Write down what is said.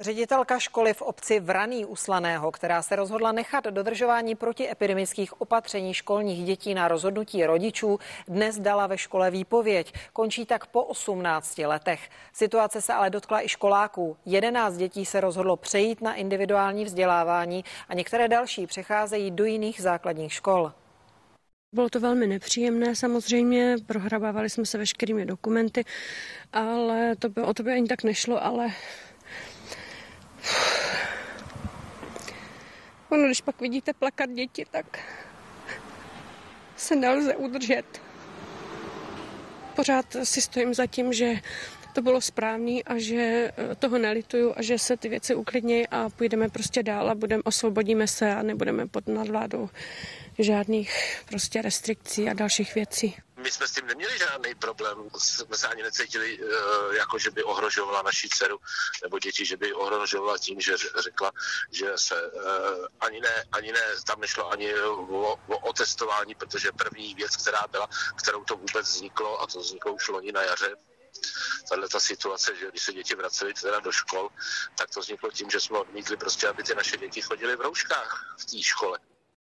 Ředitelka školy v obci Vraný u Slaného, která se rozhodla nechat dodržování protiepidemických opatření školních dětí na rozhodnutí rodičů, dnes dala ve škole výpověď. Končí tak po 18 letech. Situace se ale dotkla i školáků. 11 dětí se rozhodlo přejít na individuální vzdělávání a některé další přecházejí do jiných základních škol. Bylo to velmi nepříjemné samozřejmě, prohrabávali jsme se veškerými dokumenty, ale to by, o to by ani tak nešlo, ale Ono, když pak vidíte plakat děti, tak se nelze udržet. Pořád si stojím za tím, že to bylo správný a že eh, toho nelituju a že se ty věci uklidnějí a půjdeme prostě dál a budeme, osvobodíme se a nebudeme pod nadvládou žádných prostě restrikcí a dalších věcí. My jsme s tím neměli žádný problém, jsme se ani necítili, eh, jako že by ohrožovala naši dceru nebo děti, že by ohrožovala tím, že řekla, že se eh, ani ne, ani ne, tam nešlo ani o, o, o testování, protože první věc, která byla, kterou to vůbec vzniklo, a to vzniklo už loni na jaře, tahle ta situace, že když se děti vracely teda do škol, tak to vzniklo tím, že jsme odmítli prostě, aby ty naše děti chodily v rouškách v té škole.